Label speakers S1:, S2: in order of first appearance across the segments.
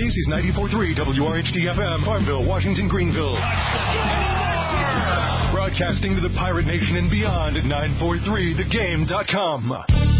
S1: Casey's 94.3 WRHD-FM, Farmville, Washington, Greenville. Broadcasting to the Pirate Nation and beyond at 943thegame.com.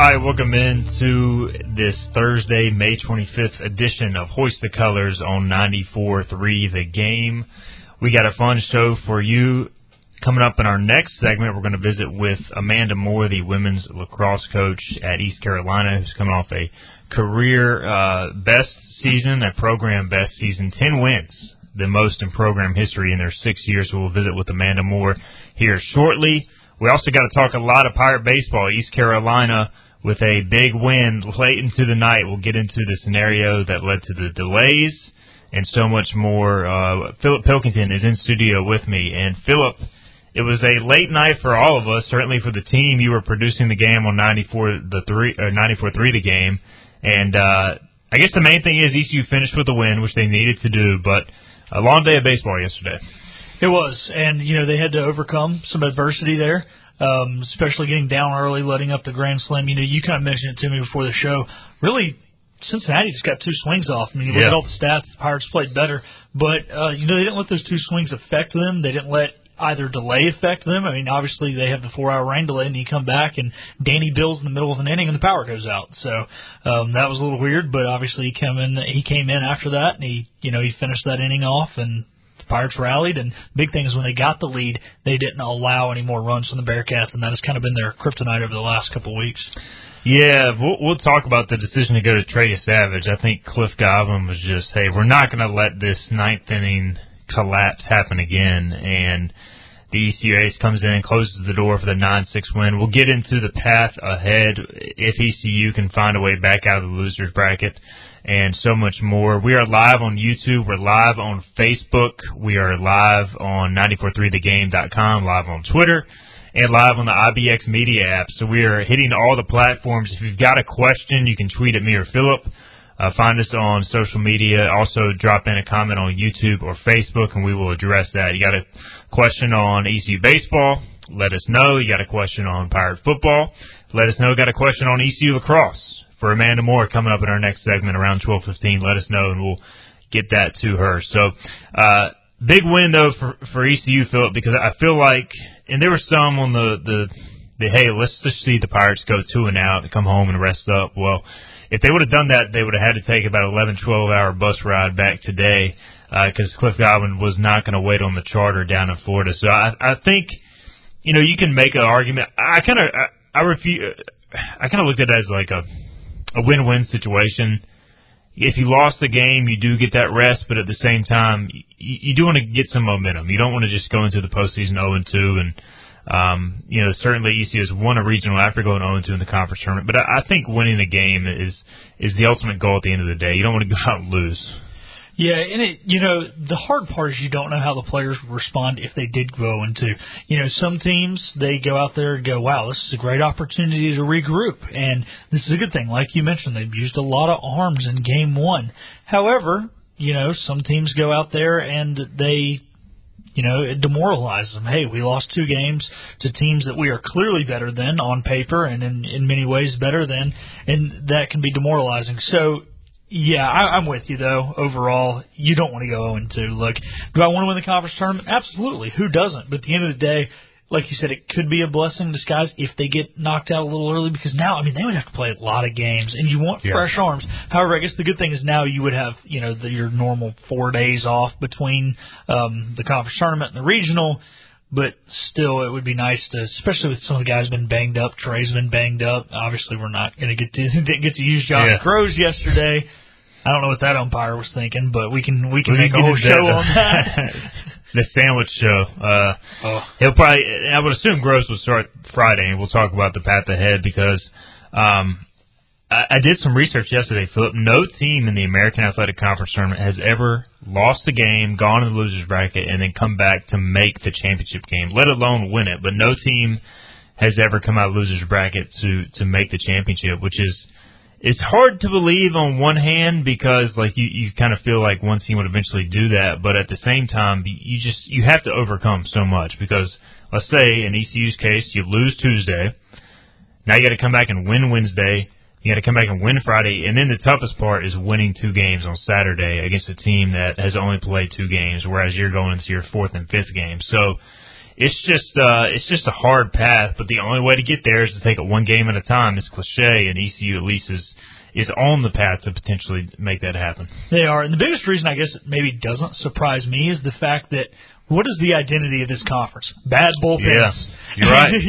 S2: Hi, welcome into this Thursday, May 25th edition of Hoist the Colors on 94.3 The Game. We got a fun show for you. Coming up in our next segment, we're going to visit with Amanda Moore, the women's lacrosse coach at East Carolina, who's coming off a career uh, best season, a program best season, 10 wins, the most in program history in their six years. We'll visit with Amanda Moore here shortly. We also got to talk a lot of Pirate baseball. East Carolina with a big win late into the night. We'll get into the scenario that led to the delays and so much more. Uh, Philip Pilkington is in studio with me, and Philip, it was a late night for all of us. Certainly for the team, you were producing the game on 94 the three or 94 three the game, and uh, I guess the main thing is ECU finished with a win, which they needed to do, but a long day of baseball yesterday.
S3: It was, and you know they had to overcome some adversity there um, especially getting down early, letting up the grand slam. You know, you kind of mentioned it to me before the show. Really, Cincinnati just got two swings off. I mean, you look
S2: Yeah.
S3: at all the stats, the Pirates played better, but uh, you know they didn't let those two swings affect them. They didn't let either delay affect them. I mean, obviously they have the four-hour rain delay, and you come back and Danny Beal's in the middle of an inning and the power goes out. So um, that was a little weird, but obviously he came in. He came in after that, and he you know he finished that inning off and. Pirates rallied, and big thing is when they got the lead, they didn't allow any more runs from the Bearcats, and that has kind of been their kryptonite over the last couple of weeks.
S2: Yeah, we'll, we'll talk about the decision to go to Trey Yesavage. I think Cliff Godwin was just, hey, we're not going to let this ninth inning collapse happen again. And the ECU ace comes in and closes the door for the 9-6 win. We'll get into the path ahead if ECU can find a way back out of the losers bracket and so much more. We are live on YouTube. We're live on Facebook. We are live on 943thegame.com, live on Twitter and live on the IBX Media app. So we are hitting all the platforms. If you've got a question, you can tweet at me or Philip. Uh, find us on social media. Also, drop in a comment on YouTube or Facebook, and we will address that. You got a question on ECU baseball? Let us know. You got a question on Pirate football? Let us know. Got a question on ECU lacrosse for Amanda Moore coming up in our next segment around 12:15. Let us know, and we'll get that to her. So, uh, big win though for for ECU, Philip, because I feel like, and there were some on the the, the hey, let's just see the Pirates go two and out, and come home and rest up. Well, if they would have done that, they would have had to take about 11, 12 hour bus ride back today because Cliff Godwin was not going to wait on the charter down in Florida. So I, I think, you know, you can make an argument. I kind of, I, I refuse. I kind of looked at it as like a a win-win situation. If you lost the game, you do get that rest, but at the same time, you, you do want to get some momentum. You don't want to just go into the postseason 0 and 2, and um, you know certainly ECU has won a regional after going 0 and 2 in the conference tournament. But I, I think winning the game is is the ultimate goal at the end of the day. You don't want to go out and lose.
S3: Yeah, and it you know the hard part is you don't know how the players would respond if they did go into you know some teams they go out there and go wow this is a great opportunity to regroup and this is a good thing like you mentioned they've used a lot of arms in game one. However, you know some teams go out there and they you know, it demoralizes them. Hey, we lost two games to teams that we are clearly better than on paper and in, in many ways better than, and that can be demoralizing. So, yeah, I, I'm with you though. Overall, you don't want to go 0 and 2. Look, do I want to win the conference tournament? Absolutely. Who doesn't? But at the end of the day, like you said, it could be a blessing in disguise if they get knocked out a little early because now, I mean, they would have to play a lot of games, and you want
S2: Yeah.
S3: fresh arms. However, I guess the good thing is now you would have, you know, the, your normal four days off between um, the conference tournament and the regional. But still, it would be nice to, especially with some of the guys been banged up. Trey's been banged up. Obviously, we're not going to get to didn't get to use Josh
S2: Yeah.
S3: Grosz yesterday. I don't know what that umpire was thinking, but we can we can
S2: We
S3: make
S2: can
S3: a whole show
S2: that.
S3: on that.
S2: the sandwich show. Uh,
S3: Oh.
S2: He'll probably. I would assume Grosz will start Friday, and we'll talk about the path ahead because um, I, I did some research yesterday, Philip. No team in the American Athletic Conference tournament has ever lost the game, gone in the losers bracket, and then come back to make the championship game, let alone win it. But no team has ever come out of losers bracket to to make the championship, which is it's hard to believe on one hand because like you you kind of feel like one team would eventually do that, but at the same time you just you have to overcome so much because let's say in ECU's case you lose Tuesday, now you got to come back and win Wednesday. You got to come back and win Friday, and then the toughest part is winning two games on Saturday against a team that has only played two games, whereas you're going into your fourth and fifth game. So it's just uh, it's just a hard path, but the only way to get there is to take it one game at a time. It's cliche, and ECU at least is is on the path to potentially make that happen.
S3: They are, and the biggest reason I guess maybe doesn't surprise me is the fact that what is the identity of this conference? Bad bullpens.
S2: Yeah, you're right.
S3: you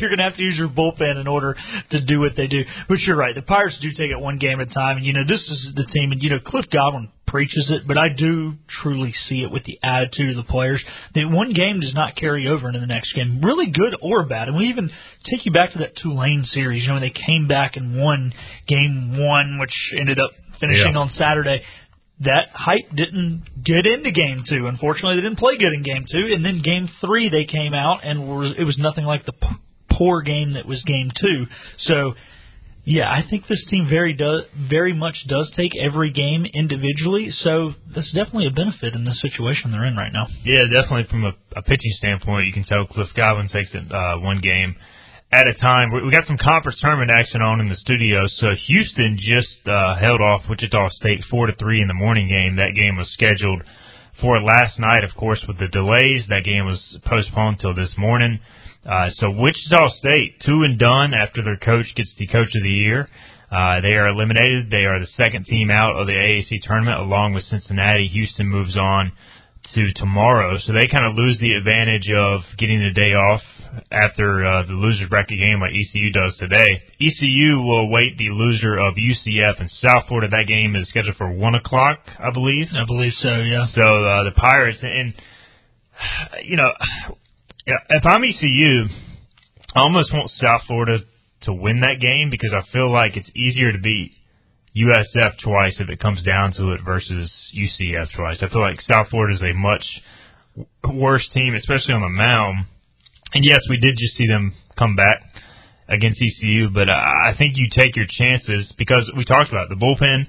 S3: you're going to have to use your bullpen in order to do what they do. But you're right. The Pirates do take it one game at a time, and you know this is the team, and you know Cliff Godwin preaches it, but I do truly see it with the attitude of the players. That one game does not carry over into the next game, really good or bad. And we even take you back to that Tulane series, you know, when they came back and won game one, which ended up finishing
S2: Yeah.
S3: on Saturday. That hype didn't get into game two. Unfortunately, they didn't play good in game two. And then game three, they came out and it was nothing like the p- poor game that was game two. So, yeah, I think this team very do, very much does take every game individually. So that's definitely a benefit in the situation they're in right now.
S2: Yeah, definitely from a, a pitching standpoint, you can tell Cliff Godwin takes it uh, one game at a time. We got some conference tournament action on in the studio. So Houston just uh, held off Wichita State four to three in the morning game. That game was scheduled for last night, of course, with the delays. That game was postponed till this morning. Uh, so Wichita State two and done after their coach gets the coach of the year. Uh, they are eliminated. They are the second team out of the AAC tournament, along with Cincinnati. Houston moves on to tomorrow, so they kind of lose the advantage of getting the day off after uh, the losers bracket game like ECU does today. ECU will await the loser of UCF and South Florida. That game is scheduled for one o'clock, I believe.
S3: I believe so. Yeah.
S2: So uh, the Pirates and you know, if I'm ECU, I almost want South Florida to win that game because I feel like it's easier to beat USF twice if it comes down to it versus UCF twice. I feel like South Florida is a much worse team, especially on the mound. And yes, we did just see them come back against ECU, but I I think you take your chances because we talked about it, the bullpen.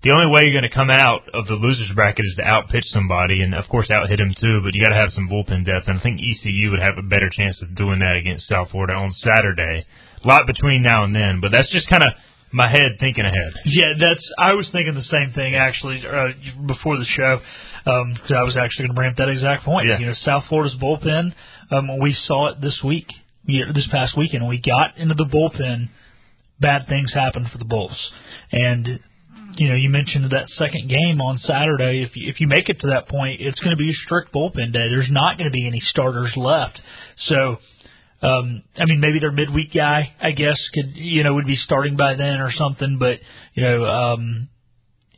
S2: The only way you're going to come out of the losers bracket is to outpitch somebody, and of course out hit him too. But you got to have some bullpen depth, and I think ECU would have a better chance of doing that against South Florida on Saturday. A lot between now and then, but that's just kind of my head thinking ahead.
S3: Yeah, that's. I was thinking the same thing actually uh, before the show. Um I was actually going to bring up that exact point.
S2: Yeah.
S3: You know, South Florida's bullpen. Um, we saw it this week, this past weekend. We got into the bullpen. Bad things happened for the Bulls, and you know, you mentioned that second game on Saturday. If you, if you make it to that point, it's going to be a strict bullpen day. There's not going to be any starters left. So, um, I mean, maybe their midweek guy, I guess, could you know would be starting by then or something. But you know, um,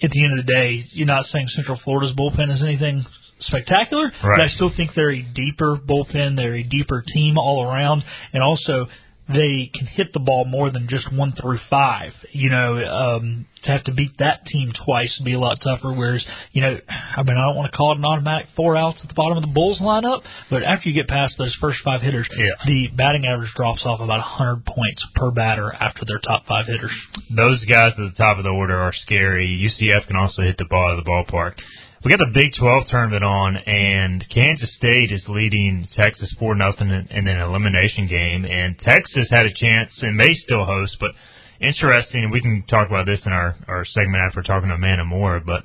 S3: at the end of the day, you're not saying Central Florida's bullpen is anything spectacular, but I still think they're a deeper bullpen. They're a deeper team all around, and also they can hit the ball more than just one through five. You know, um, to have to beat that team twice would be a lot tougher. Whereas, you know, I mean, I don't want to call it an automatic four outs at the bottom of the Bulls lineup, but after you get past those first five hitters,
S2: Yeah.
S3: the batting average drops off about 100 points per batter after their top five hitters.
S2: Those guys at the top of the order are scary. UCF can also hit the ball out of the ballpark. We got the Big 12 tournament on, and Kansas State is leading Texas 4 nothing in, an elimination game. And Texas had a chance and may still host, but interesting. and We can talk about this in our, our segment after talking to Amanda Moore. But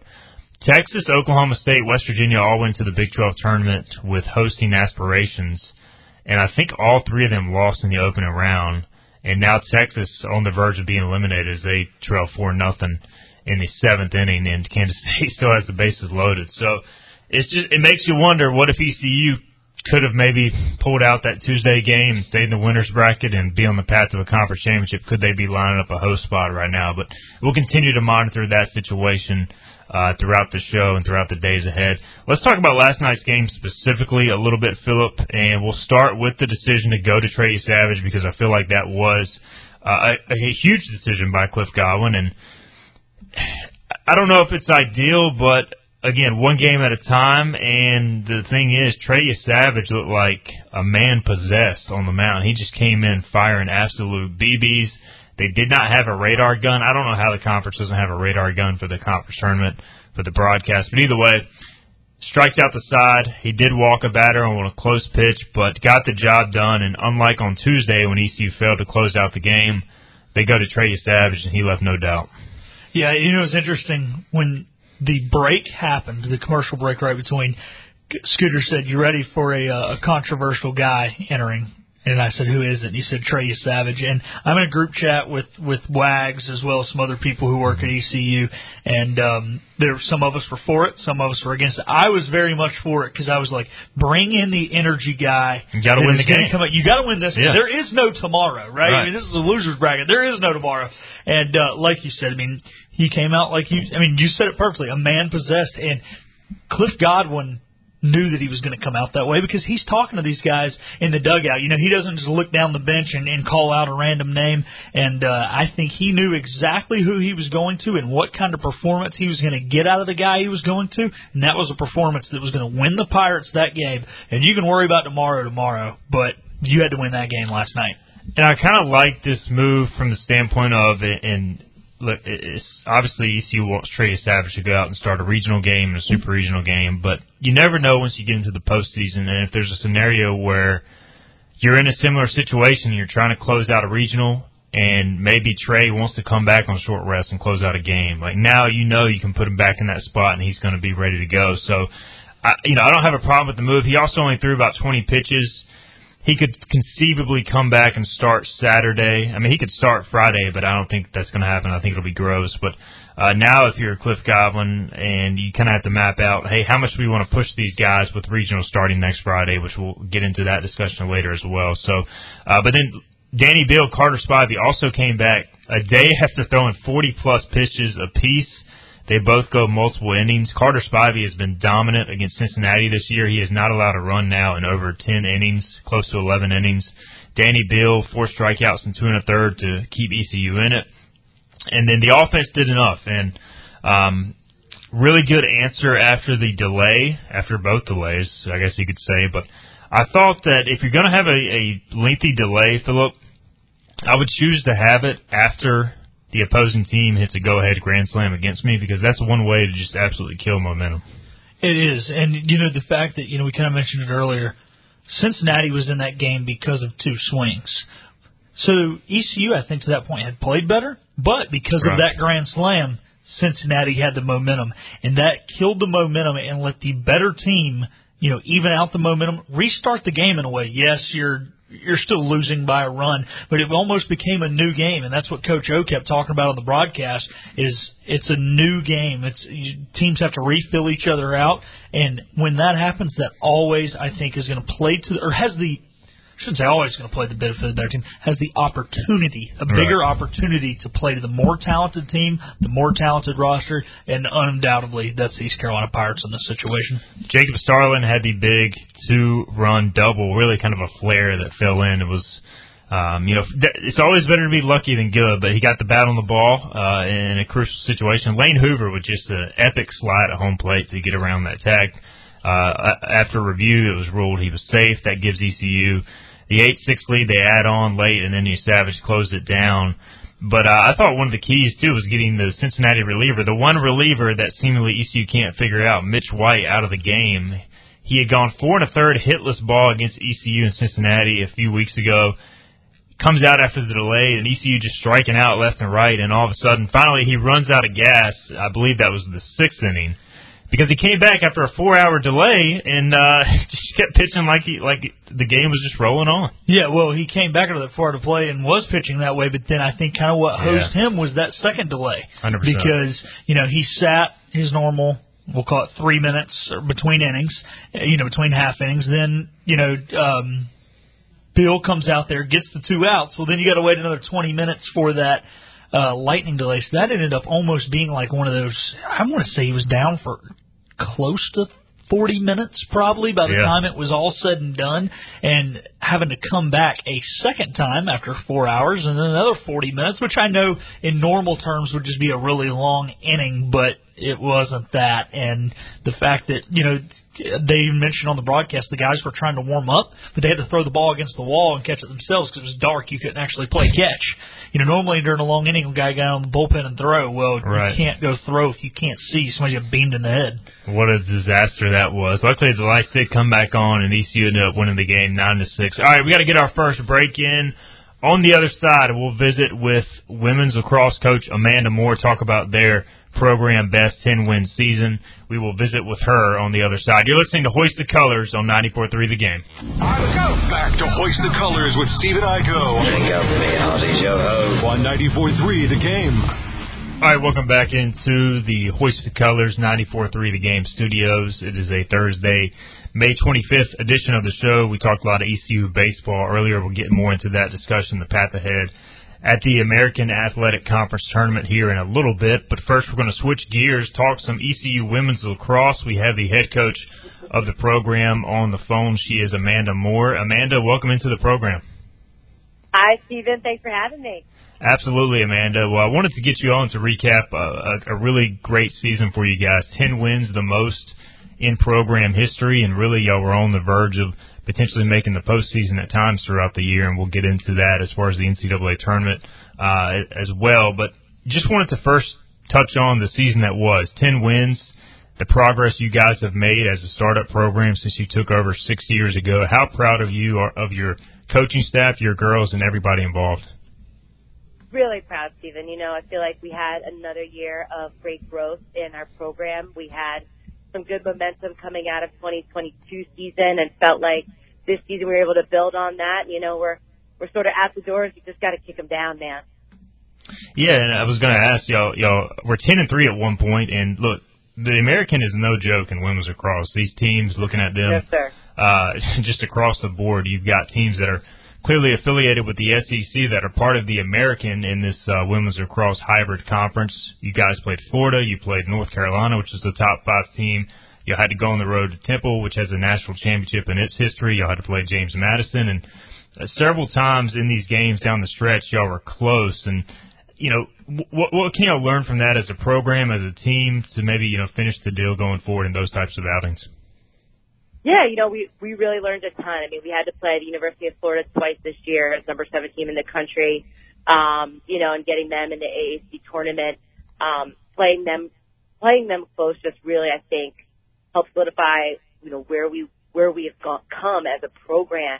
S2: Texas, Oklahoma State, West Virginia all went to the Big 12 tournament with hosting aspirations. And I think all three of them lost in the opening round. And now Texas on the verge of being eliminated as they trail 4 nothing in the seventh inning, and Kansas State still has the bases loaded. So it's just it makes you wonder what if ECU could have maybe pulled out that Tuesday game and stayed in the winners bracket and be on the path to a conference championship. Could they be lining up a host spot right now? But we'll continue to monitor that situation uh, throughout the show and throughout the days ahead. Let's talk about last night's game specifically a little bit, Philip, and we'll start with the decision to go to Trey Yesavage because I feel like that was uh, a, a huge decision by Cliff Godwin and I don't know if it's ideal, but again, one game at a time. And the thing is, Trey Yesavage looked like a man possessed on the mound. He just came in firing absolute BBs. They did not have a radar gun. I don't know how the conference doesn't have a radar gun for the conference tournament for the broadcast, but either way, strikes out the side. He did walk a batter on a close pitch, but got the job done. And unlike on Tuesday when ECU failed to close out the game, they go to Trey Yesavage, and he left no doubt.
S3: Yeah, you know it's interesting when the break happened, the commercial break right between. Scooter said, "You ready for a, uh, a controversial guy entering?" And I said, "Who is it?" And he said, "Trey Yesavage." And I'm in a group chat with with Wags as well as some other people who work at ECU, and um, there some of us were for it, some of us were against it. I was very much for it because I was like, "Bring in the energy guy.
S2: You got to win the game.
S3: Come out. You got to win this.
S2: Yeah.
S3: There is no tomorrow, right?
S2: Right.
S3: I mean, this is a losers bracket. There is no tomorrow." And uh, like you said, I mean, he came out like you. I mean, you said it perfectly. A man possessed, and Cliff Godwin knew that he was going to come out that way because he's talking to these guys in the dugout. You know, he doesn't just look down the bench and, and call out a random name. And uh, I think he knew exactly who he was going to and what kind of performance he was going to get out of the guy he was going to. And that was a performance that was going to win the Pirates that game. And you can worry about tomorrow tomorrow, but you had to win that game last night.
S2: And I kind of like this move from the standpoint of, and look, it's obviously ECU wants Trey Yesavage to go out and start a regional game and a super regional game, but you never know once you get into the postseason. And if there's a scenario where you're in a similar situation you're trying to close out a regional, and maybe Trey wants to come back on short rest and close out a game, like now you know you can put him back in that spot and he's going to be ready to go. So, I, you know, I don't have a problem with the move. He also only threw about 20 pitches he could conceivably come back and start Saturday. I mean, he could start Friday, but I don't think that's going to happen. I think it'll be Grosz. But uh, now, if you're Cliff Godwin and you kind of have to map out, hey, how much do we want to push these guys with regional starting next Friday, which we'll get into that discussion later as well. So, uh, but then Danny Beal, Carter Spivey also came back a day after throwing 40 plus pitches apiece. They both go multiple innings. Carter Spivey has been dominant against Cincinnati this year. He is not allowed to run now in over 10 innings, close to 11 innings. Danny Beal, four strikeouts and two and a third to keep ECU in it. And then the offense did enough. And um, really good answer after the delay, after both delays, I guess you could say. But I thought that if you're going to have a, a lengthy delay, Philip, I would choose to have it after the opposing team hits a go-ahead grand slam against me because that's one way to just absolutely kill momentum.
S3: It is, and you know the fact that you know we kind of mentioned it earlier. Cincinnati was in that game because of two swings. So ECU, I think, to that point had played better, but because
S2: Right.
S3: of that grand slam, Cincinnati had the momentum, and that killed the momentum and let the better team, you know, even out the momentum, restart the game in a way. Yes, you're you're still losing by a run, but it almost became a new game, and that's what Coach O kept talking about on the broadcast. Is it's a new game. It's you, teams have to refill each other out, and when that happens, that always I think is going to play to or has the shouldn't say always going to play the benefit of the better team, has the opportunity, a bigger opportunity to play to the more talented team, the more talented roster, and undoubtedly that's the East Carolina Pirates in this situation.
S2: Jacob Starling had the big two-run double, really kind of a flare that fell in. It was, um, you know, it's always better to be lucky than good, but he got the bat on the ball uh, in a crucial situation. Lane Hoover with just an epic slide at home plate to get around that tag. Uh, after review, it was ruled he was safe. That gives ECU the 8-6 lead. They add on late, and then the Savage closed it down. But uh, I thought one of the keys too was getting the Cincinnati reliever, the one reliever that seemingly ECU can't figure out, Mitch White, out of the game. He had gone four and a third hitless ball against ECU in Cincinnati a few weeks ago. Comes out after the delay, and ECU just striking out left and right, and all of a sudden, finally, he runs out of gas. I believe that was the sixth inning because he came back after a four-hour delay and uh, just kept pitching like he like the game was just rolling on.
S3: Yeah, well, he came back into that far to play and was pitching that way, but then I think kind of what hosed him was that second delay
S2: 100%.
S3: because you know he sat his normal. We'll call it three minutes or between innings, uh, you know, between half innings. Then, you know, um, Beal comes out there, gets the two outs. Well, then you got to wait another 20 minutes for that uh, lightning delay. So that ended up almost being like one of those. I want to say he was down for close to 40 minutes probably by the
S2: Yeah.
S3: time it was all said and done, and having to come back a second time after four hours and then another 40 minutes, which I know in normal terms would just be a really long inning, but it wasn't that, and the fact that you know they even mentioned on the broadcast the guys were trying to warm up, but they had to throw the ball against the wall and catch it themselves because it was dark. You couldn't actually play catch. You know, normally during a long inning, a guy got on the bullpen and throw. Well,
S2: right.
S3: you can't go throw if you can't see. Somebody get beamed in the head.
S2: What a disaster that was. Luckily, the lights did come back on, and ECU ended up winning the game nine to six. All right, we got to get our first break in. On the other side, we'll visit with women's lacrosse coach Amanda Moore, talk about their program best 10 win season. We will visit with her on the other side. You're listening to Hoist the Colors on 94.3 The Game.
S1: Back to Hoist the Colors with Stephen Igo.
S4: Hang out with me, Ozzy Joe
S1: On 94.3 The Game.
S2: All right, welcome back into the Hoist the Colors 94.3 The Game studios. It is a Thursday, May 25th edition of the show. We talked a lot of ECU baseball earlier. We'll get more into that discussion, the path ahead at the American Athletic Conference tournament here in a little bit. But first, we're going to switch gears, talk some ECU women's lacrosse. We have the head coach of the program on the phone. She is Amanda Moore. Amanda, welcome into the program.
S5: Hi, Stephen. Thanks for having me.
S2: Absolutely, Amanda. Well, I wanted to get you on to recap a, a, a really great season for you guys. Ten wins, the most in program history, and really y'all were on the verge of potentially making the postseason at times throughout the year, and we'll get into that as far as the NCAA tournament uh, as well. But just wanted to first touch on the season that was ten wins, the progress you guys have made as a startup program since you took over six years ago. How proud of you are of your coaching staff, your girls, and everybody involved.
S5: Really proud, Stephen. You know, I feel like we had another year of great growth in our program. We had some good momentum coming out of 2022 season and felt like this season we were able to build on that. You know, we're, we're sort of at the doors. We just got to kick them down, man.
S2: Yeah, and I was going to ask y'all, y'all, we're 10 and 3 at one point, and look, the American is no joke in women's lacrosse. These teams, looking at them,
S5: yes, sir.
S2: uh, just across the board, you've got teams that are clearly affiliated with the SEC that are part of the American in this uh, women's lacrosse hybrid conference. You guys played Florida, you played North Carolina, which is the top five team. You had to go on the road to Temple, which has a national championship in its history. You had to play James Madison, and uh, several times in these games down the stretch, y'all were close. And you know, what what can y'all learn from that as a program, as a team, to maybe you know finish the deal going forward in those types of outings?
S5: Yeah, you know, we we really learned a ton. I mean, we had to play the University of Florida twice this year as number seven team in the country. Um, you know, and getting them in the AAC tournament, um, playing them playing them close just really I think helped solidify, you know, where we where we have gone, come as a program,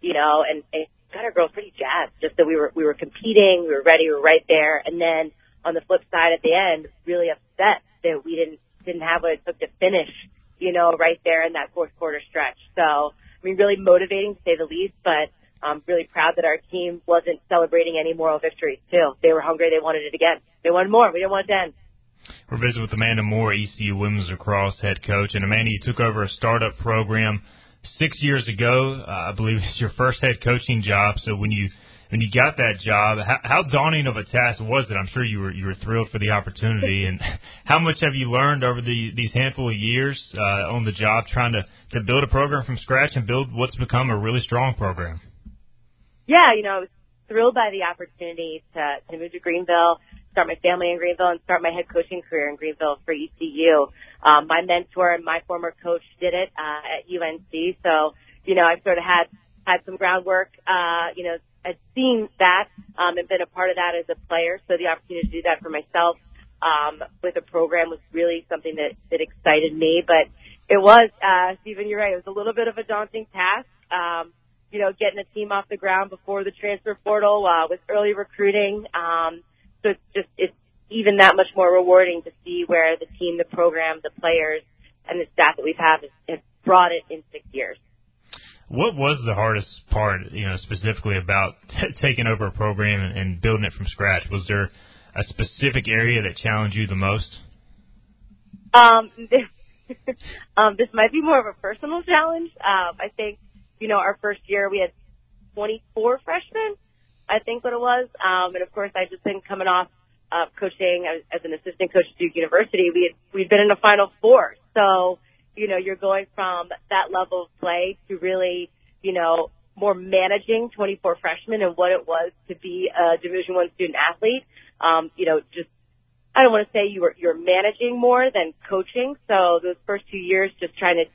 S5: you know, and, and got our girls pretty jazzed just that we were we were competing, we were ready, we were right there. And then on the flip side at the end, really upset that we didn't didn't have what it took to finish you know, right there in that fourth quarter stretch. So, I mean, really motivating to say the least, but I'm really proud that our team wasn't celebrating any moral victories too. They were hungry. They wanted it again. They wanted more. We didn't want it to end.
S2: We're visiting with Amanda Moore, ECU Women's Lacrosse head coach. And Amanda, you took over a startup program six years ago. Uh, I believe it's your first head coaching job. So when you when you got that job, how, how daunting of a task was it? I'm sure you were you were thrilled for the opportunity, and how much have you learned over the these handful of years uh, on the job trying to to build a program from scratch and build what's become a really strong program?
S5: Yeah, you know, I was thrilled by the opportunity to to move to Greenville, start my family in Greenville, and start my head coaching career in Greenville for ECU. Um, my mentor and my former coach did it uh, at UNC, so you know I sort of had had some groundwork, uh, you know, had seen that um, and been a part of that as a player. So the opportunity to do that for myself um, with a program was really something that, that excited me. But it was, uh, Stephen, you're right. It was a little bit of a daunting task. Um, you know, getting a team off the ground before the transfer portal uh, with early recruiting. Um, so it's just it's even that much more rewarding to see where the team, the program, the players, and the staff that we've had has brought it in six years.
S2: What was the hardest part, you know, specifically about t- taking over a program and, and building it from scratch? Was there a specific area that challenged you the most?
S5: Um, this, um, this might be more of a personal challenge. Um, I think, you know, our first year we had 24 freshmen, I think what it was. Um, and of course I just been coming off, uh, coaching as, as an assistant coach at Duke University. We had, we'd been in a final four. So, you know, you're going from that level of play to really, you know, more managing 24 freshmen and what it was to be a Division One student athlete. Um, you know, just I don't want to say you were you're managing more than coaching. So those first two years, just trying to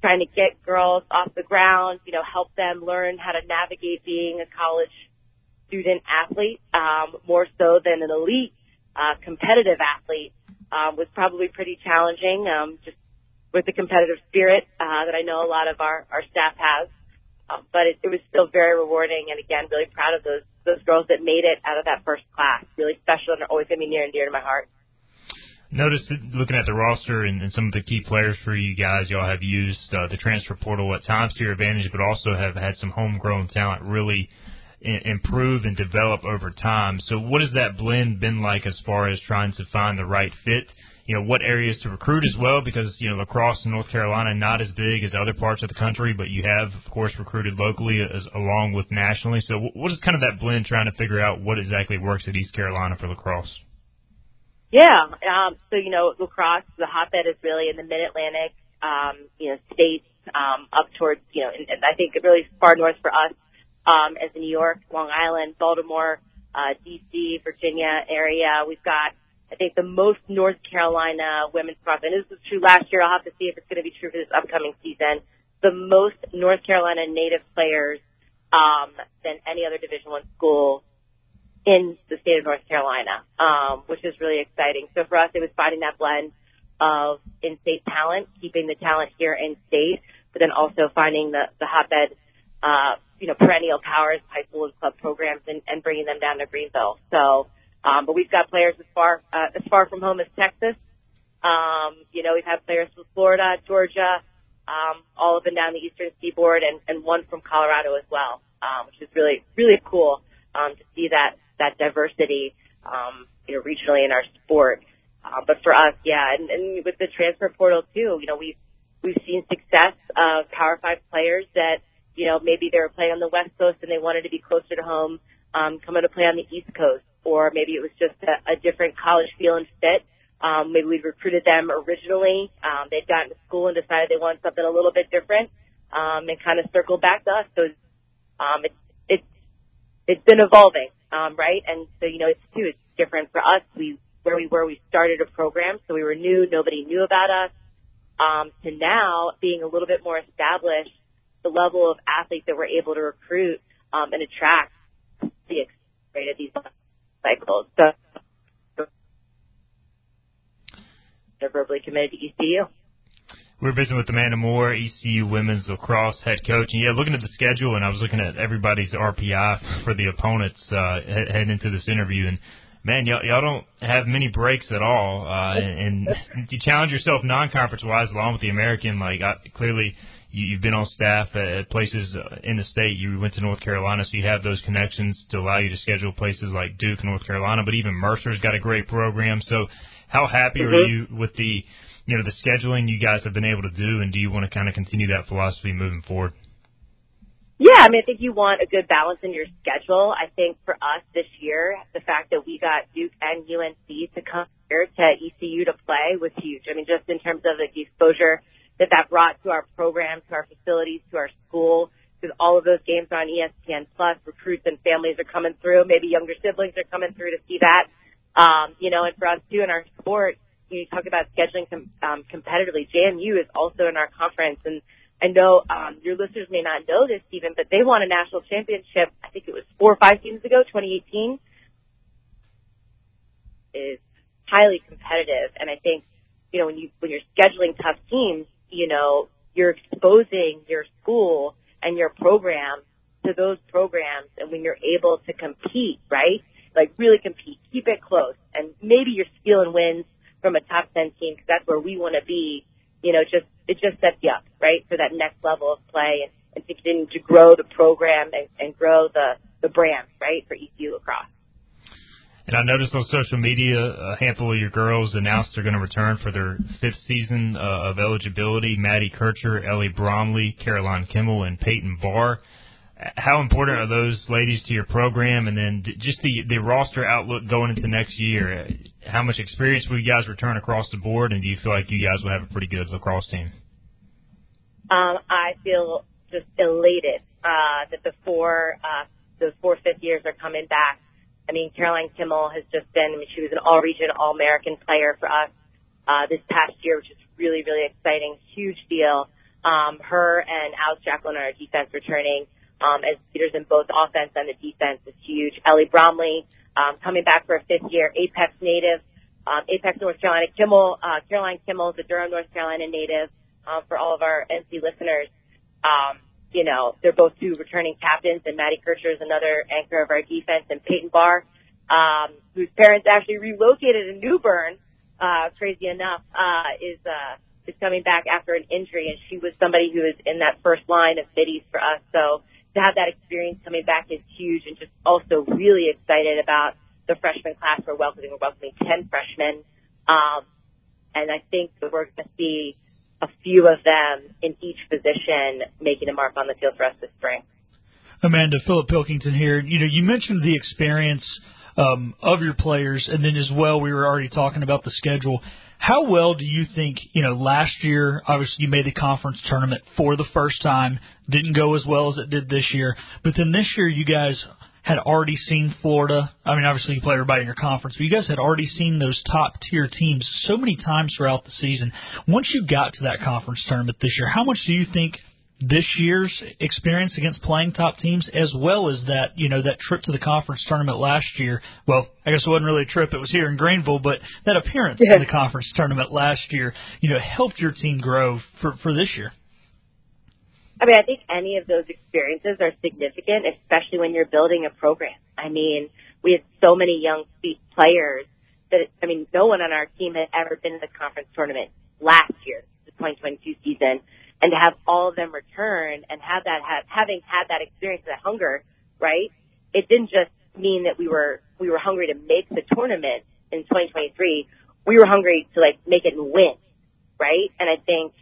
S5: trying to get girls off the ground, you know, help them learn how to navigate being a college student athlete, um, more so than an elite uh, competitive athlete, um, was probably pretty challenging. Um, just with the competitive spirit uh, that I know a lot of our our staff has. Um, but it, it was still very rewarding, and again, really proud of those those girls that made it out of that first class. Really special, and are always going to be near and dear to my heart.
S2: Notice looking at the roster and, and some of the key players for you guys, y'all have used uh, the transfer portal at times to your advantage, but also have had some homegrown talent really improve and develop over time. So, what has that blend been like as far as trying to find the right fit? You know what areas to recruit as well because you know lacrosse in North Carolina not as big as other parts of the country, but you have of course recruited locally as along with nationally. So what is kind of that blend trying to figure out what exactly works at East Carolina for lacrosse?
S5: Yeah, um, so you know lacrosse, the hotbed is really in the Mid Atlantic, um, you know states um, up towards you know, and, I think really far north for us um, as New York, Long Island, Baltimore, uh, D.C., Virginia area. We've got I think the most North Carolina women's cross, and this was true last year. I'll have to see if it's going to be true for this upcoming season. The most North Carolina native players um, than any other Division One school in the state of North Carolina, um, which is really exciting. So for us, it was finding that blend of in-state talent, keeping the talent here in state, but then also finding the, the hotbed, uh, you know, perennial powers, high school and club programs, and, and bringing them down to Greenville. So um, but we've got players as far uh, as far from home as Texas. Um, you know, we've had players from Florida, Georgia, um, all up and down the eastern seaboard, and, and one from Colorado as well, um, which is really really cool um, to see that that diversity, um, you know, regionally in our sport. Uh, but for us, yeah, and, and with the transfer portal too, you know, we've we've seen success of Power Five players that you know maybe they were playing on the West Coast and they wanted to be closer to home, um, coming to play on the East Coast or maybe it was just a, a different college feel and fit. Um, maybe we recruited them originally. Um, they'd gotten to school and decided they wanted something a little bit different, um, and kind of circled back to us. So, um, it's, it's, it's been evolving, um, right? And so, you know, it's too, it's different for us. We, where we were, we started a program, so we were new, nobody knew about us, um, to now being a little bit more established, the level of athletes that we're able to recruit, um, and attract the rate of these cycles. So verbally committed to ECU.
S2: We're visiting with Amanda Moore, ECU women's lacrosse head coach. And yeah, looking at the schedule, and I was looking at everybody's RPI for the opponents uh, heading into this interview, and man, y'all, y'all don't have many breaks at all. Uh, and, and you challenge yourself non-conference wise, along with the American. Like I, clearly, you, you've been on staff at places uh, in the state. You went to North Carolina, so you have those connections to allow you to schedule places like Duke, North Carolina. But even Mercer's got a great program. So, how happy mm-hmm. are you with the you know the scheduling you guys have been able to do, and do you want to kind of continue that philosophy moving forward?
S5: Yeah, I mean, I think you want a good balance in your schedule. I think for us this year, the fact that we got Duke and UNC to come here to ECU to play was huge. I mean, just in terms of the exposure that that brought to our program, to our facilities, to our school, because all of those games are on ESPN Plus. Recruits and families are coming through. Maybe younger siblings are coming through to see that. Um, you know, and for us too in our sport, you talk about scheduling com- um, competitively. JMU is also in our conference, and I know um, your listeners may not know this, Stephen, but they won a national championship. I think it was four or five seasons ago, 2018. Is highly competitive, and I think you know when you when you're scheduling tough teams, you know, you're exposing your school and your program to those programs and when you're able to compete, right? Like really compete, keep it close and maybe you're stealing wins from a top 10 team because that's where we want to be, you know, just, it just sets you up, right? For that next level of play and, and to continue to grow the program and, and grow the, the brand, right? For ECU lacrosse.
S2: And I noticed on social media a handful of your girls announced they're going to return for their fifth season uh, of eligibility. Maddie Kircher, Ellie Bromley, Caroline Kimmel, and Peyton Barr. How important are those ladies to your program? And then just the the roster outlook going into next year. How much experience will you guys return across the board? And do you feel like you guys will have a pretty good lacrosse team?
S5: Um, I feel just elated uh, that the four uh, the four fifth years are coming back I mean, Caroline Kimmel has just been, I mean, she was an all-region, all-American player for us uh, this past year, which is really, really exciting. Huge deal. Um, her and Alex Jacqueline are defense returning um, as leaders in both offense and the defense is huge. Ellie Bromley um, coming back for a fifth year, Apex native, um, Apex North Carolina. Kimmel, uh, Caroline Kimmel is a Durham, North Carolina native um, for all of our NC listeners. Um, you know, they're both two returning captains, and Maddie Kircher is another anchor of our defense, and Peyton Barr, um, whose parents actually relocated in New Bern, uh, crazy enough, uh, is, uh, is coming back after an injury, and she was somebody who was in that first line of biddies for us. So to have that experience coming back is huge, and just also really excited about the freshman class we're welcoming. We're welcoming 10 freshmen. Um, and I think that we're going to see a few of them in each position making a mark on the field for us this spring.
S3: Amanda, Philip Pilkington here. You know, you mentioned the experience um, of your players, and then as well, we were already talking about the schedule. How well do you think, you know, last year, obviously you made the conference tournament for the first time, didn't go as well as it did this year, but then this year you guys had already seen Florida. I mean, obviously you play everybody in your conference, but you guys had already seen those top tier teams so many times throughout the season. Once you got to that conference tournament this year, how much do you think this year's experience against playing top teams, as well as that, you know, that trip to the conference tournament last year. Well, I guess it wasn't really a trip; it was here in Greenville, but that appearance yeah. in the conference tournament last year, you know, helped your team grow for for this year.
S5: I mean, I think any of those experiences are significant, especially when you're building a program. I mean, we had so many young players that, I mean, no one on our team had ever been in the conference tournament last year, the 2022 season and to have all of them return and have that have, having had that experience, that hunger, right? It didn't just mean that we were we were hungry to make the tournament in 2023. We were hungry to like make it and win, right? And I think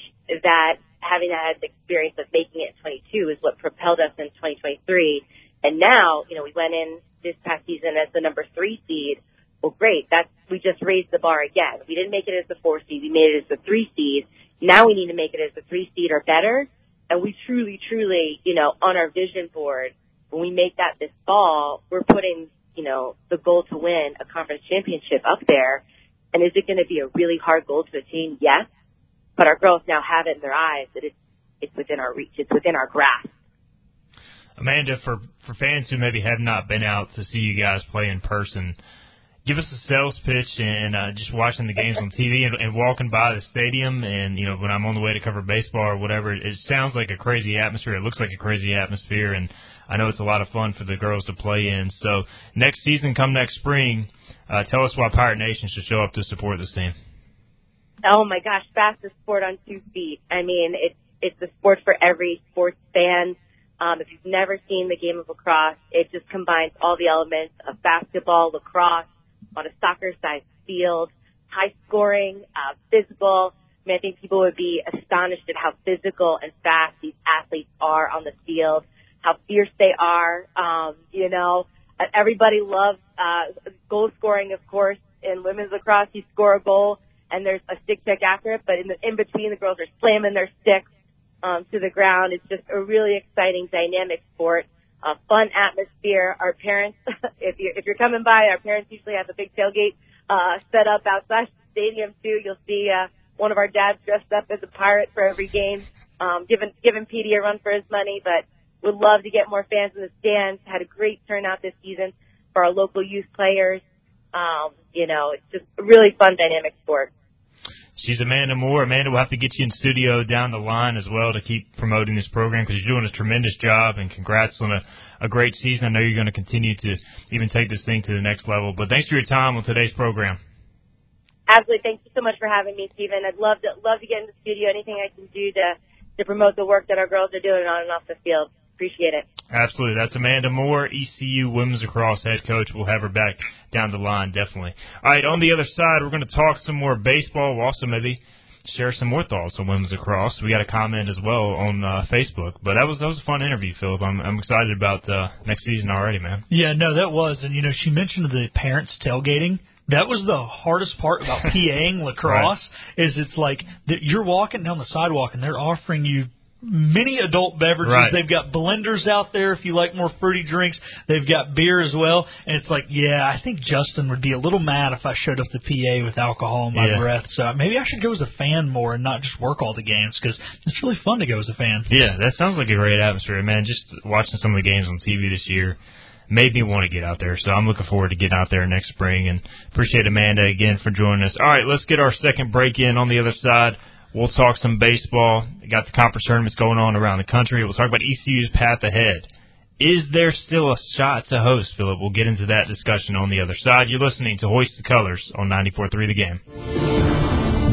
S5: that having that experience of making it in 22 is what propelled us in 2023. And now, you know, we went in this past season as the number three seed. Well, great. That's we just raised the bar again. We didn't make it as the four seed. We made it as the three seed now we need to make it as the three seed or better. And we truly, truly, you know, on our vision board, when we make that this fall, we're putting, you know, the goal to win a conference championship up there. And is it going to be a really hard goal to attain? Yes. But our girls now have it in their eyes that it's, it's within our reach. It's within our grasp.
S2: Amanda, for, for fans who maybe have not been out to see you guys play in person, give us a sales pitch and uh, just watching the games on TV and, and walking by the stadium and you know when I'm on the way to cover baseball or whatever it, sounds like a crazy atmosphere it looks like a crazy atmosphere and I know it's a lot of fun for the girls to play in so next season come next spring uh, tell us why Pirate Nation should show up to support this team
S5: oh my gosh fastest sport on two feet I mean it's it's a sport for every sports fan um, if you've never seen the game of lacrosse, it just combines all the elements of basketball, lacrosse, on a soccer-sized field, high scoring, uh, physical. I mean, I think people would be astonished at how physical and fast these athletes are on the field, how fierce they are. Um, you know, everybody loves uh, goal scoring, of course. In women's lacrosse, you score a goal and there's a stick check after it, but in the in between, the girls are slamming their sticks um, to the ground. It's just a really exciting, dynamic sport a fun atmosphere. Our parents, if you're if you're coming by, our parents usually have a big tailgate uh, set up outside the stadium too. You'll see uh, one of our dads dressed up as a pirate for every game, um, giving giving PD a run for his money. But would love to get more fans in the stands. Had a great turnout this season for our local youth players. Um, you know, it's just a really fun, dynamic sport.
S2: She's Amanda Moore. Amanda, we'll have to get you in studio down the line as well to keep promoting this program because you're doing a tremendous job. And congrats on a, a great season. I know you're going to continue to even take this thing to the next level. But thanks for your time on today's program.
S5: Absolutely. Thank you so much for having me, Stephen. I'd love to love to get in the studio. Anything I can do to to promote the work that our girls are doing on and off the field. Appreciate it.
S2: Absolutely. That's Amanda Moore, ECU Women's Lacrosse head coach. We'll have her back down the line, definitely. All right, on the other side, we're going to talk some more baseball. We'll also maybe share some more thoughts on women's lacrosse. We got a comment as well on uh, Facebook, but that was that was a fun interview, Philip. I'm I'm excited about uh, next season already, man.
S3: Yeah, no, that was, and you know, she mentioned the parents tailgating. That was the hardest part about PAing lacrosse. right. Is it's like that you're walking down the sidewalk and they're offering you many adult beverages.
S2: Right.
S3: They've got blenders out there if you like more fruity drinks. They've got beer as well. And it's like, yeah, I think Justin would be a little mad if I showed up to PA with alcohol in my
S2: Yeah.
S3: breath. So maybe I should go as a fan more and not just work all the games because it's really fun to go as a fan.
S2: Yeah, that sounds like a great atmosphere, man. Just watching some of the games on TV this year made me want to get out there. So I'm looking forward to getting out there next spring and appreciate Amanda again for joining us. All right, let's get our second break in on the other side. We'll talk some baseball. We Got the conference tournaments going on around the country. We'll talk about ECU's path ahead. Is there still a shot to host, Philip? We'll get into that discussion on the other side. You're listening to Hoist the Colors on 94.3 The Game.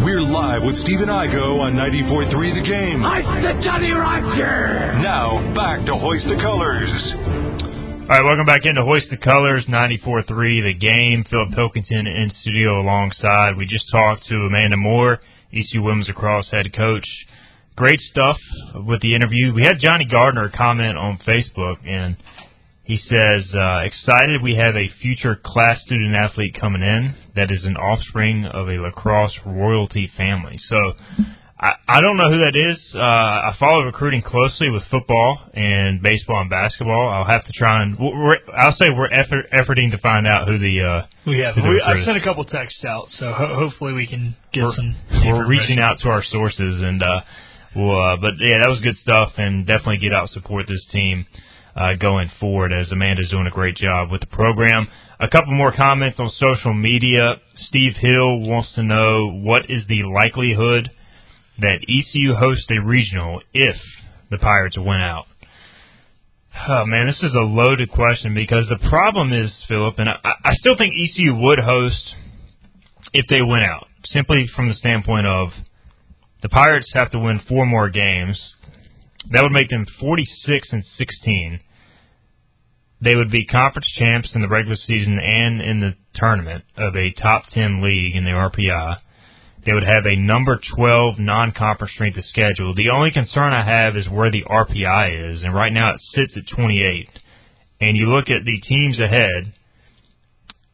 S1: We're live with Stephen Igo on 94.3 The Game.
S4: the Johnny Roger!
S1: Now, back to Hoist the Colors.
S2: All right, welcome back into Hoist the Colors, 94.3 The Game. Philip Pilkington in studio alongside. We just talked to Amanda Moore, ECU Women's Lacrosse head coach. Great stuff with the interview. We had Johnny Gardner comment on Facebook, and he says, uh, excited we have a future class student athlete coming in that is an offspring of a lacrosse royalty family. So I, I don't know who that is. Uh, I follow recruiting closely with football and baseball and basketball. I'll have to try and we're, I'll say we're effort, efforting to find out who the uh,
S3: We have. We, I've sent a couple texts out, so ho- hopefully we can get
S2: we're,
S3: some.
S2: we're reaching out to our sources and uh we'll uh but yeah that was good stuff and definitely get out support this team uh going forward as Amanda's doing a great job with the program. A couple more comments on social media. Steve Hill wants to know what is the likelihood that ECU hosts a regional if the Pirates win out. Oh man, this is a loaded question because the problem is, Philip, and I, I still think ECU would host if they win out, simply from the standpoint of the Pirates have to win four more games. That would make them 46 and 16. They would be conference champs in the regular season and in the tournament of a top 10 league in the RPI. They would have a number 12 non-conference strength of schedule. The only concern I have is where the RPI is, and right now it sits at 28. And you look at the teams ahead,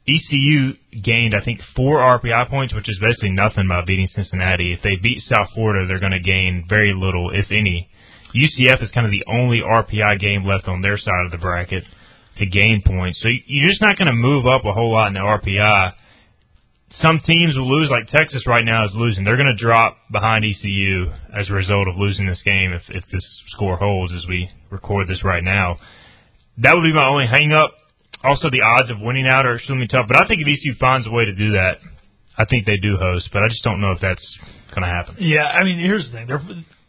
S2: ECU gained, I think, four RPI points, which is basically nothing by beating Cincinnati. If they beat South Florida, they're going to gain very little, if any. UCF is kind of the only RPI game left on their side of the bracket to gain points. So you're just not going to move up a whole lot in the RPI. Some teams will lose, like Texas right now is losing. They're going to drop behind ECU as a result of losing this game if, if this score holds as we record this right now. That would be my only hang up. Also, the odds of winning out are extremely tough. But I think if ECU finds a way to do that, I think they do host. But I just don't know if that's going to happen.
S3: Yeah, I mean, here's the thing. They're,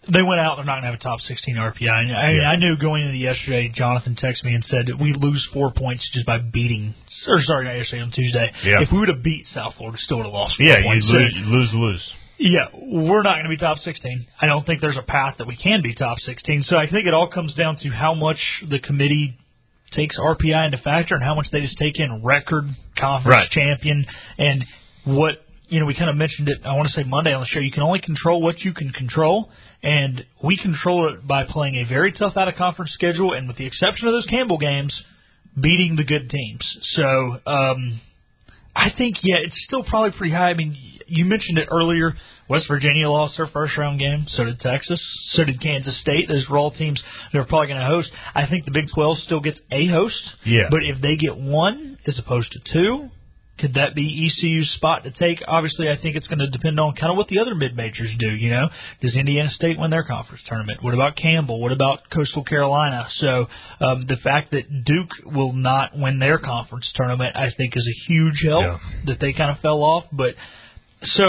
S3: they went out. They're not going to have a top 16 RPI. And I,
S2: Yeah.
S3: I knew going into yesterday, Jonathan texted me and said that we lose four points just by beating. Or sorry, not yesterday on Tuesday.
S2: Yeah.
S3: If we would have beat South Florida, still would have lost. Four
S2: Yeah, you lose,
S3: So,
S2: lose, lose.
S3: yeah, we're not going to be top 16. I don't think there's a path that we can be top 16. So I think it all comes down to how much the committee takes RPI into factor and how much they just take in record conference
S2: Right.
S3: champion and what you know we kind of mentioned it I want to say Monday on the show you can only control what you can control and we control it by playing a very tough out of conference schedule and with the exception of those Campbell games beating the good teams. So um I think yeah it's still probably pretty high. I mean you mentioned it earlier West Virginia lost their first round game so did Texas so did Kansas State. Those were all teams they're probably going to host. I think the Big 12 still gets a host
S2: Yeah.
S3: but if they get one as opposed to two, could that be ECU's spot to take? Obviously, I think it's going to depend on kind of what the other mid majors do. You know, does Indiana State win their conference tournament? What about Campbell? What about Coastal Carolina? So um, the fact that Duke will not win their conference tournament, I think, is a huge help
S2: Yeah.
S3: that they kind of fell off. But so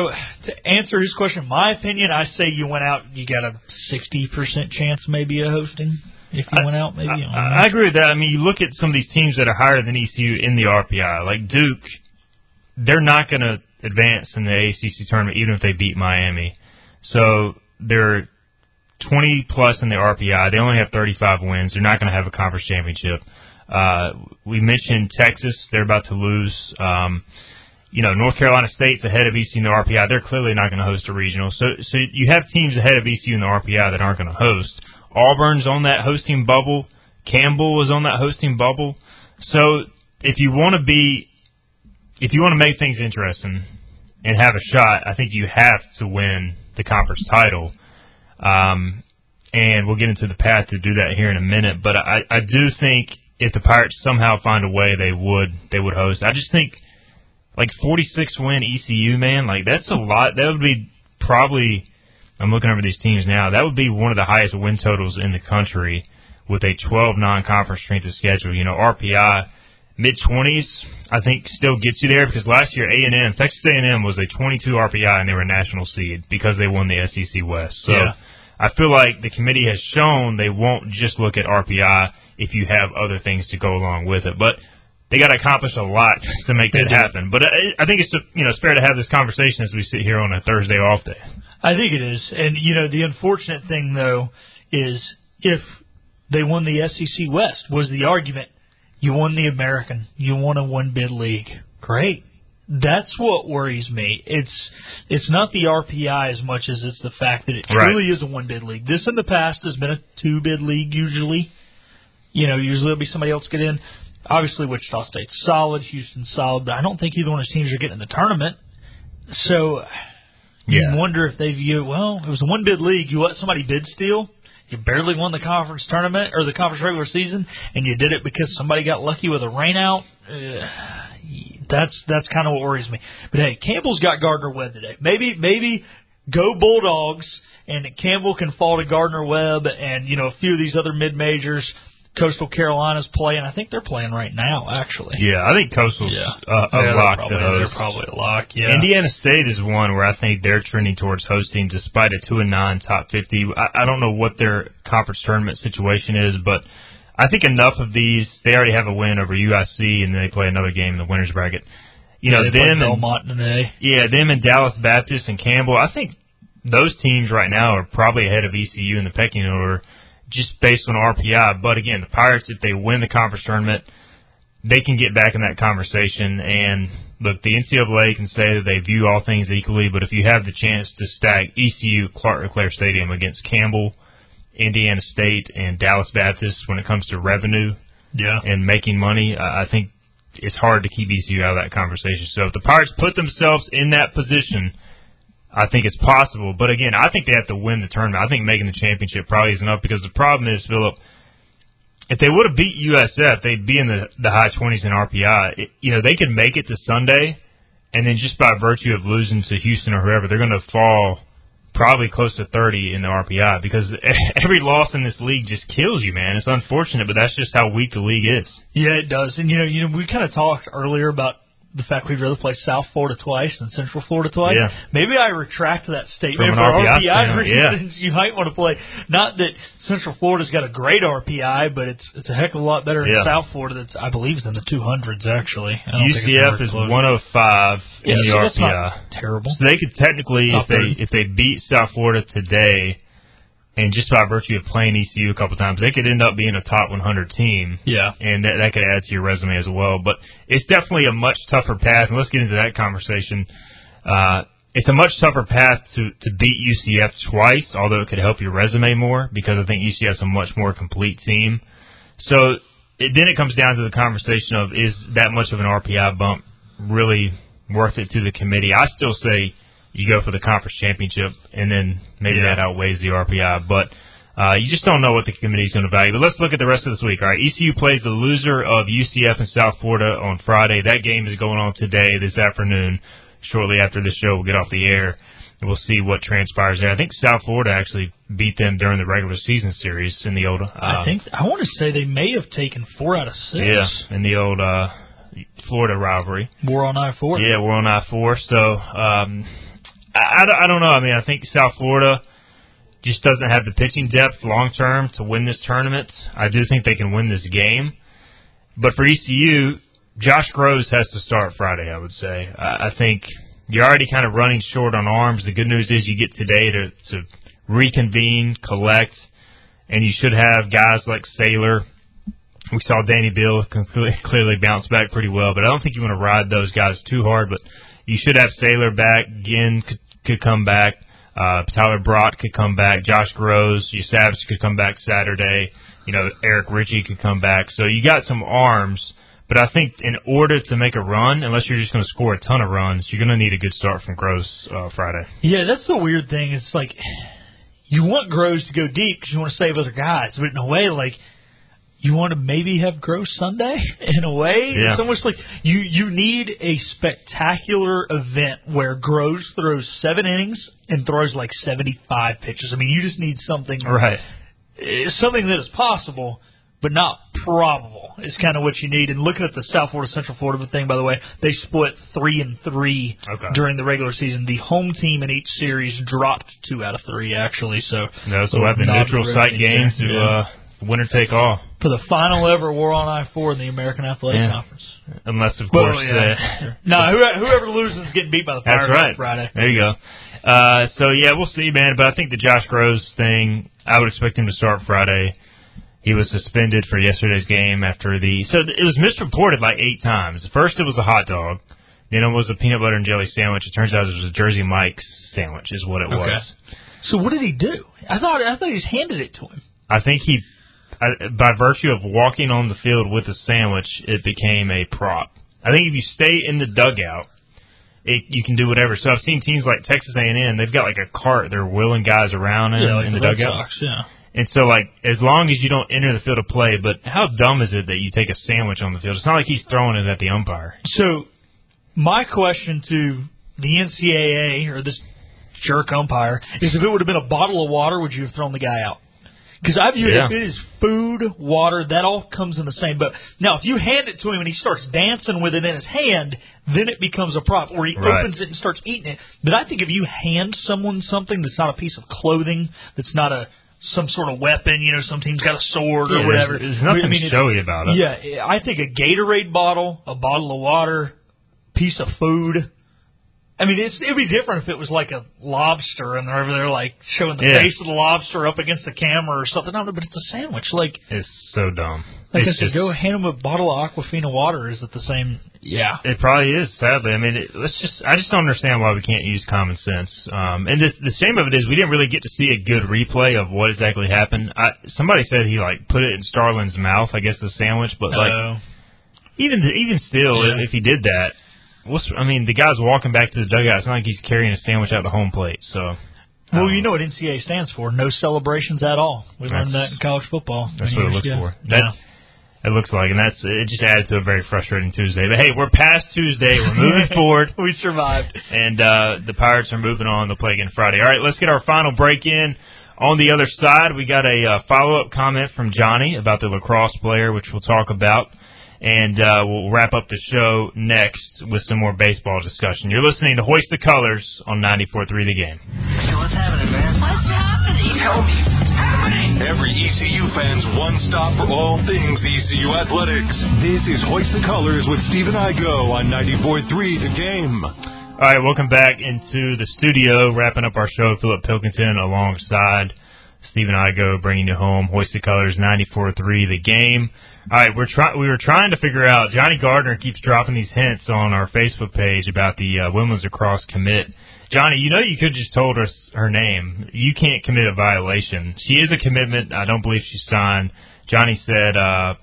S3: to answer his question, my opinion, I say you went out, you got a sixty percent chance maybe of hosting. If you went out, maybe. I.
S2: I, I agree with that. I mean, you look at some of these teams that are higher than ECU in the RPI, like Duke. They're not going to advance in the ACC tournament, even if they beat Miami. So they're 20 plus in the RPI. They only have 35 wins. They're not going to have a conference championship. Uh, we mentioned Texas. They're about to lose. Um, you know, North Carolina State's ahead of ECU in the RPI. They're clearly not going to host a regional. So, so you have teams ahead of ECU in the RPI that aren't going to host. Auburn's on that hosting bubble. Campbell was on that hosting bubble. So if you want to be, if you want to make things interesting and have a shot, I think you have to win the conference title. Um, and we'll get into the path to do that here in a minute. But I, I do think if the Pirates somehow find a way, they would they would host. I just think like 46 win ECU man, like that's a lot. That would be probably. I'm looking over these teams now. That would be one of the highest win totals in the country with a 12 non-conference strength of schedule. You know, RPI mid 20s, I think still gets you there because last year A&M, Texas A&M was a 22 RPI and they were a national seed because they won the SEC West. So
S3: Yeah.
S2: I feel like the committee has shown they won't just look at RPI if you have other things to go along with it. But they got to accomplish a lot to make that happen. But I, I think it's you know it's fair to have this conversation as we sit here on a Thursday off day.
S3: I think it is. And, you know, the unfortunate thing, though, is if they won the SEC West, was the argument, you won the American, you won a one bid league. Great. That's what worries me. It's it's not the RPI as much as it's the fact that it
S2: Right.
S3: truly is a one bid league. This in the past has been a two bid league usually. You know, usually there'll be somebody else get in. Obviously, Wichita State's solid, Houston's solid, but I don't think either one of those teams are getting in the tournament. So
S2: Yeah.
S3: you wonder if they view well, it was a one bid league. You let somebody bid steal. You barely won the conference tournament or the conference regular season, and you did it because somebody got lucky with a rainout. Uh, that's that's kind of what worries me. But hey, Campbell's got Gardner Webb today. Maybe maybe go Bulldogs, and Campbell can fall to Gardner Webb, and you know a few of these other mid majors. Coastal Carolina's playing. I think they're playing right now, actually.
S2: Yeah, I think Coastal's
S3: Yeah.
S2: uh, a
S3: Yeah,
S2: lock
S3: probably,
S2: to host.
S3: They're probably a lock. Yeah.
S2: Indiana State is one where I think they're trending towards hosting, despite a two and nine top fifty. I, I don't know what their conference tournament situation is, but I think enough of these they already have a win over UIC, and then they play another game in the winners bracket. You know
S3: they play
S2: them and
S3: Belmont today.
S2: yeah, them and Dallas Baptist and Campbell. I think those teams right now are probably ahead of ECU in the pecking order, just based on RPI. But again, the Pirates, if they win the conference tournament, they can get back in that conversation. And look, the NCAA can say that they view all things equally, but if you have the chance to stack ECU Clark LeClair Stadium against Campbell, Indiana State, and Dallas Baptist when it comes to revenue
S3: Yeah.
S2: and making money, I think it's hard to keep ECU out of that conversation. So if the Pirates put themselves in that position, I think it's possible. But again, I think they have to win the tournament. I think making the championship probably is enough because the problem is, Philip, if they would have beat USF, they'd be in the the high twenties in RPI. It, you know, they could make it to Sunday, and then just by virtue of losing to Houston or whoever, they're going to fall probably close to 30 in the RPI because every loss in this league just kills you, man. It's unfortunate, but that's just how weak the league is.
S3: Yeah, it does. And you know, you know, we kind of talked earlier about the fact we'd rather play South Florida twice than Central Florida twice.
S2: Yeah.
S3: Maybe I retract that statement for
S2: RPI
S3: RPI,
S2: standpoint, yeah.
S3: reasons. You might want to play. Not that Central Florida's got a great RPI, but it's it's a heck of a lot better than South Florida. That's I believe is in the two hundreds actually. I don't think it's
S2: UCF is
S3: close.
S2: 105
S3: Yeah,
S2: in the
S3: so
S2: RPI.
S3: terrible.
S2: So they could technically,
S3: Top
S2: if they
S3: 30.
S2: if they beat South Florida today, and just by virtue of playing ECU a couple times, they could end up being a top 100 team.
S3: Yeah.
S2: and that, that could add to your resume as well. But it's definitely a much tougher path, and let's get into that conversation. Uh, it's a much tougher path to to beat UCF twice, although it could help your resume more because I think UCF's a much more complete team. So it, then it comes down to the conversation of is that much of an RPI bump really worth it to the committee? I still say you go for the conference championship, and then maybe
S3: Yeah.
S2: that outweighs the RPI, but. Uh, you just don't know what the committee is going to value. But let's look at the rest of this week. All right, ECU plays the loser of UCF and South Florida on Friday. That game is going on today, this afternoon. Shortly after the show, we'll get off the air and we'll see what transpires there. I think South Florida actually beat them during the regular season series in the old. Uh,
S3: I think I want to say they may have taken four out of six.
S2: yeah, in the old uh, Florida rivalry.
S3: War on I four.
S2: Yeah, we're on I four. So um, I, I, don't- know. I mean, I think South Florida just doesn't have the pitching depth long term to win this tournament. I do think they can win this game, but for ECU, Josh Grosz has to start Friday. I would say. I, I think you're already kind of running short on arms. The good news is you get today to to reconvene, collect, and you should have guys like Saylor. We saw Danny Beal clearly bounce back pretty well, but I don't think you want to ride those guys too hard. But you should have Sailor back. Ginn could, could come back. Uh, Tyler Brott could come back. Josh Grosz, you Savage could come back Saturday. You know, Eric Ritchie could come back. So you got some arms. But I think in order to make a run, unless you're just going to score a ton of runs, you're going to need a good start from Grosz uh, Friday.
S3: Yeah, that's the weird thing. It's like you want Grosz to go deep because you want to save other guys, but in a way, like you want to maybe have Grosz Sunday in a way.
S2: Yeah.
S3: It's almost like you you need a spectacular event where Grosz throws seven innings and throws like seventy five pitches. I mean, you just need something
S2: Right.
S3: eh, something that is possible, but not probable. Is kind of what you need. And looking at the South Florida Central Florida thing, by the way, they split three and three
S2: Okay.
S3: during the regular season. The home team in each series dropped two out of three actually. So
S2: No, so we'll have the neutral site games to
S3: Yeah.
S2: uh, winner take all,
S3: for the final ever war on I four in the American Athletic
S2: Yeah.
S3: Conference.
S2: unless of
S3: Well,
S2: course.
S3: yeah.
S2: uh,
S3: no, whoever, whoever loses is getting beat by the
S2: That's
S3: Pirates
S2: right.
S3: Friday.
S2: There you go. Uh, so yeah, we'll see, man. But I think the Josh Grosz thing, I would expect him to start Friday. He was suspended for yesterday's game after the. So it was misreported like eight times. First, it was a hot dog. Then it was a peanut butter and jelly sandwich. It turns out it was a Jersey Mike's sandwich, is what it
S3: Okay.
S2: was.
S3: So what did he do? I thought I thought he just handed it to him.
S2: I think he, uh, by virtue of walking on the field with a sandwich, it became a prop. I think if you stay in the dugout, it, you can do whatever. So I've seen teams like Texas A&M; they've got like a cart they're wheeling guys around in,
S3: like
S2: in the,
S3: Red
S2: dugout.
S3: Sox, yeah.
S2: And so, like, as long as you don't enter the field of play, but how dumb is it that you take a sandwich on the field? It's not like he's throwing it at the umpire.
S3: So, my question to the NCAA or this jerk umpire is: if it would have been a bottle of water, would you have thrown the guy out? Because I view
S2: Yeah.
S3: it if it is food, water, that all comes in the same boat. Now, if you hand it to him and he starts dancing with it in his hand, then it becomes a prop, or he
S2: Right.
S3: opens it and starts eating it. But I think if you hand someone something that's not a piece of clothing, that's not a some sort of weapon, you know, some team's got a sword
S2: Yeah,
S3: or whatever.
S2: There's, there's nothing
S3: I mean,
S2: showy about it.
S3: yeah, I think a Gatorade bottle, a bottle of water, piece of food. I mean, it's, it'd be different if it was like a lobster and they're over there like showing the
S2: Yeah.
S3: face of the lobster up against the camera or something. No, but it's a sandwich. Like,
S2: It's so dumb.
S3: like
S2: it's
S3: I said,
S2: just,
S3: go hand them a bottle of Aquafina water. Is it the same? Yeah.
S2: It probably is. Sadly, I mean, it, let's just. I just don't understand why we can't use common sense. Um, and this, the shame of it is we didn't really get to see a good replay of what exactly happened. I, somebody said he like put it in Starling's mouth. I guess the sandwich, but like
S3: Uh,
S2: even even still,
S3: Yeah.
S2: if he did that, what's I mean, the guy's walking back to the dugout. It's not like he's carrying a sandwich out the home plate. So,
S3: well,
S2: um,
S3: you know what NCAA stands for? No celebrations at all. We learned that in college football.
S2: that's what it looks
S3: ago.
S2: for.
S3: Yeah.
S2: That it looks like, and that's it. Just added to a very frustrating Tuesday. But hey, we're past Tuesday. We're moving forward.
S3: we survived.
S2: and uh, the Pirates are moving on. They'll play again Friday. All right, let's get our final break in. On the other side, we got a uh, follow-up comment from Johnny about the lacrosse player, which we'll talk about, and uh, we'll wrap up the show next with some more baseball discussion. You're listening to Hoist the Colors on 94.3 The Game.
S6: So what's happening, man? What's happening? Tell me. What's happening?
S1: Every ECU fan's one stop for all things ECU athletics. This is Hoist the Colors with Stephen Igo on 94.3 The Game.
S2: All right, welcome back into the studio, wrapping up our show. Philip Pilkington alongside Stephen Igo, bringing you home. Hoist the Colors 94.3 The Game. All right, we're trying. We were trying to figure out. Johnny Gardner keeps dropping these hints on our Facebook page about the uh, women's lacrosse commit. Johnny, you know you could just told us her name. You can't commit a violation. She is a commitment. I don't believe she signed. Johnny said uh,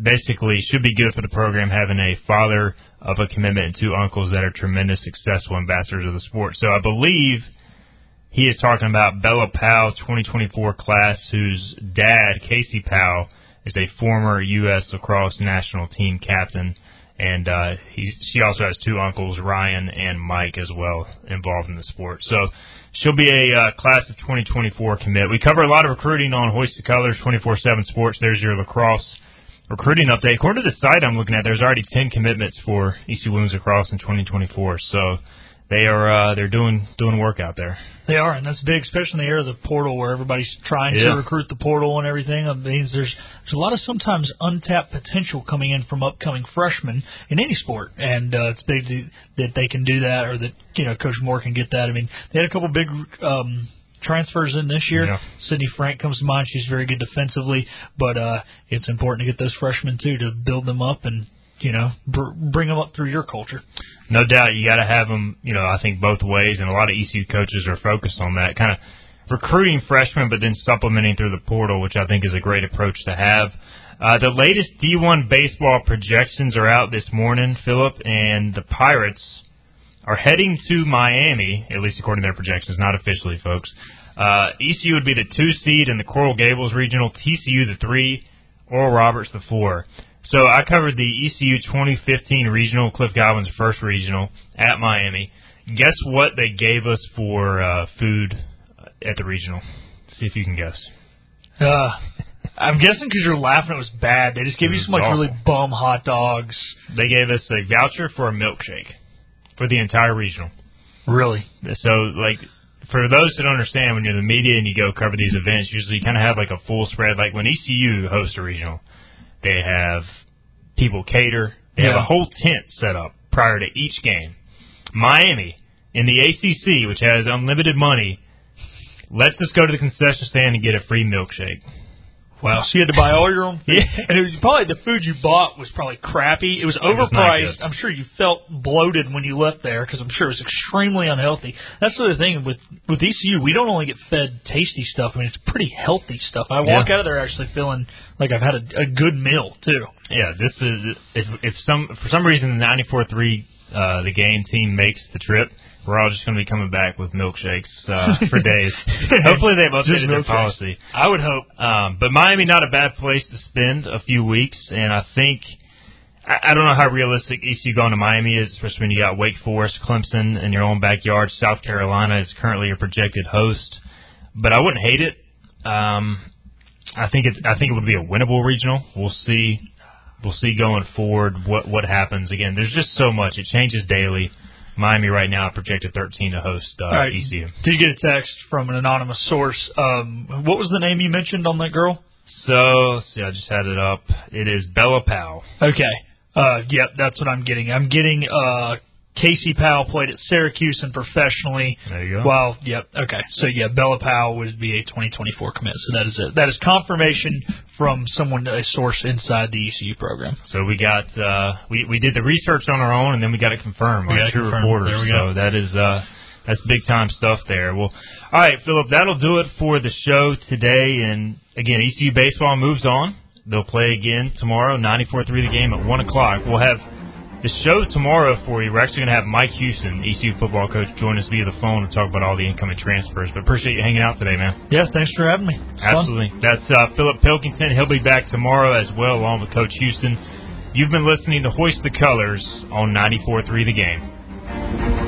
S2: basically should be good for the program having a father of a commitment and two uncles that are tremendous successful ambassadors of the sport. So I believe he is talking about Bella Powell, 2024 class, whose dad, Casey Powell, is a former U.S. lacrosse national team captain. And uh, he, she also has two uncles, Ryan and Mike, as well, involved in the sport. So she'll be a uh, class of 2024 commit. We cover a lot of recruiting on Hoist the Colors 24/7 Sports. There's your lacrosse recruiting update. According to the site I'm looking at, there's already 10 commitments for EC Women's Lacrosse in 2024. So they are uh, they're doing doing work out there.
S3: They are, and that's big, especially in the era of the portal where everybody's trying
S2: Yeah.
S3: to recruit the portal and everything. It means there's there's a lot of sometimes untapped potential coming in from upcoming freshmen in any sport, and uh, it's big to, that they can do that, or that you know Coach Moore can get that. I mean, they had a couple big. Um, transfers in this year.
S2: Yeah.
S3: Sydney Frank comes to mind. She's very good defensively, but uh, it's important to get those freshmen too to build them up and you know br- bring them up through your culture.
S2: No doubt, you got to have them. You know, I think both ways, and a lot of ECU coaches are focused on that kind of recruiting freshmen, but then supplementing through the portal, which I think is a great approach to have. Uh, the latest D1 baseball projections are out this morning, Philip, and the Pirates are heading to Miami, at least according to their projections, not officially, folks. Uh, ECU would be the two seed in the Coral Gables regional, TCU the three, Oral Roberts the four. So I covered the ECU 2015 regional, Cliff Godwin's first regional at Miami. Guess what they gave us for uh, food at the regional? See if you can guess.
S3: Uh, I'm guessing because you're laughing, it was bad. They just gave you some like
S2: awful.
S3: really bum hot dogs.
S2: They gave us a voucher for a milkshake for the entire regional.
S3: Really?
S2: So, like, for those that don't understand, when you're in the media and you go cover these events, usually you kind of have like a full spread. Like when ECU hosts a regional, they have people cater. They have a whole tent set up prior to each game. Miami in the ACC, which has unlimited money, lets us go to the concession stand and get a free milkshake.
S3: Wow. So you had to buy all your own food?
S2: Yeah.
S3: And it was probably the food you bought was probably crappy. It was
S2: was not
S3: overpriced. I'm sure you felt bloated when you left there because I'm sure it was extremely unhealthy. That's the other thing with with ECU. We don't only get fed tasty stuff. I mean, it's pretty healthy stuff. I walk
S2: Yeah.
S3: out of there actually feeling like I've had a, a good meal too.
S2: Yeah, this is if if some for some reason the 94-3 uh, the game team makes the trip, we're all just going to be coming back with milkshakes uh, for days. Hopefully they've updated their policy.
S3: I would hope.
S2: Um, but Miami not a bad place to spend a few weeks, and I think I, I don't know how realistic ECU going to Miami is, especially when you got Wake Forest, Clemson in your own backyard. South Carolina is currently a projected host, but I wouldn't hate it. Um, I think it's I think it would be a winnable regional. We'll see. We'll see going forward what what happens. Again, there's just so much. It changes daily. Miami right now projected 13 to host uh,
S3: right.
S2: ECU.
S3: Did you get a text from an anonymous source? Um, what was the name you mentioned on that girl?
S2: So, let's see, I just had it up. It is Bella Powell.
S3: Okay. Uh, yep, that's what I'm getting. I'm getting uh, Casey Powell played at Syracuse and professionally.
S2: There you go.
S3: Well, yep. Okay. So yeah, Bella Powell would be a 2024 commit. So that is it. That is confirmation from someone, a source inside the ECU program.
S2: So we got uh we we did the research on our own and then we got it confirmed
S3: We
S2: by
S3: got
S2: true
S3: confirmed.
S2: reporters.
S3: There we go.
S2: So that is uh that's big time stuff there. Well, all right, Philip, that'll do it for the show today. And again, ECU baseball moves on. They'll play again tomorrow, 94-3 the game at one o'clock. We'll have the show tomorrow for you. We're actually going to have Mike Houston, ECU football coach, join us via the phone and talk about all the incoming transfers. But appreciate you hanging out today, man.
S3: Yeah. Thanks for having me. It's fun.
S2: Absolutely. That's uh, Philip Pilkington. He'll be back tomorrow as well, along with Coach Houston. You've been listening to Hoist the Colors on 94.3 The Game.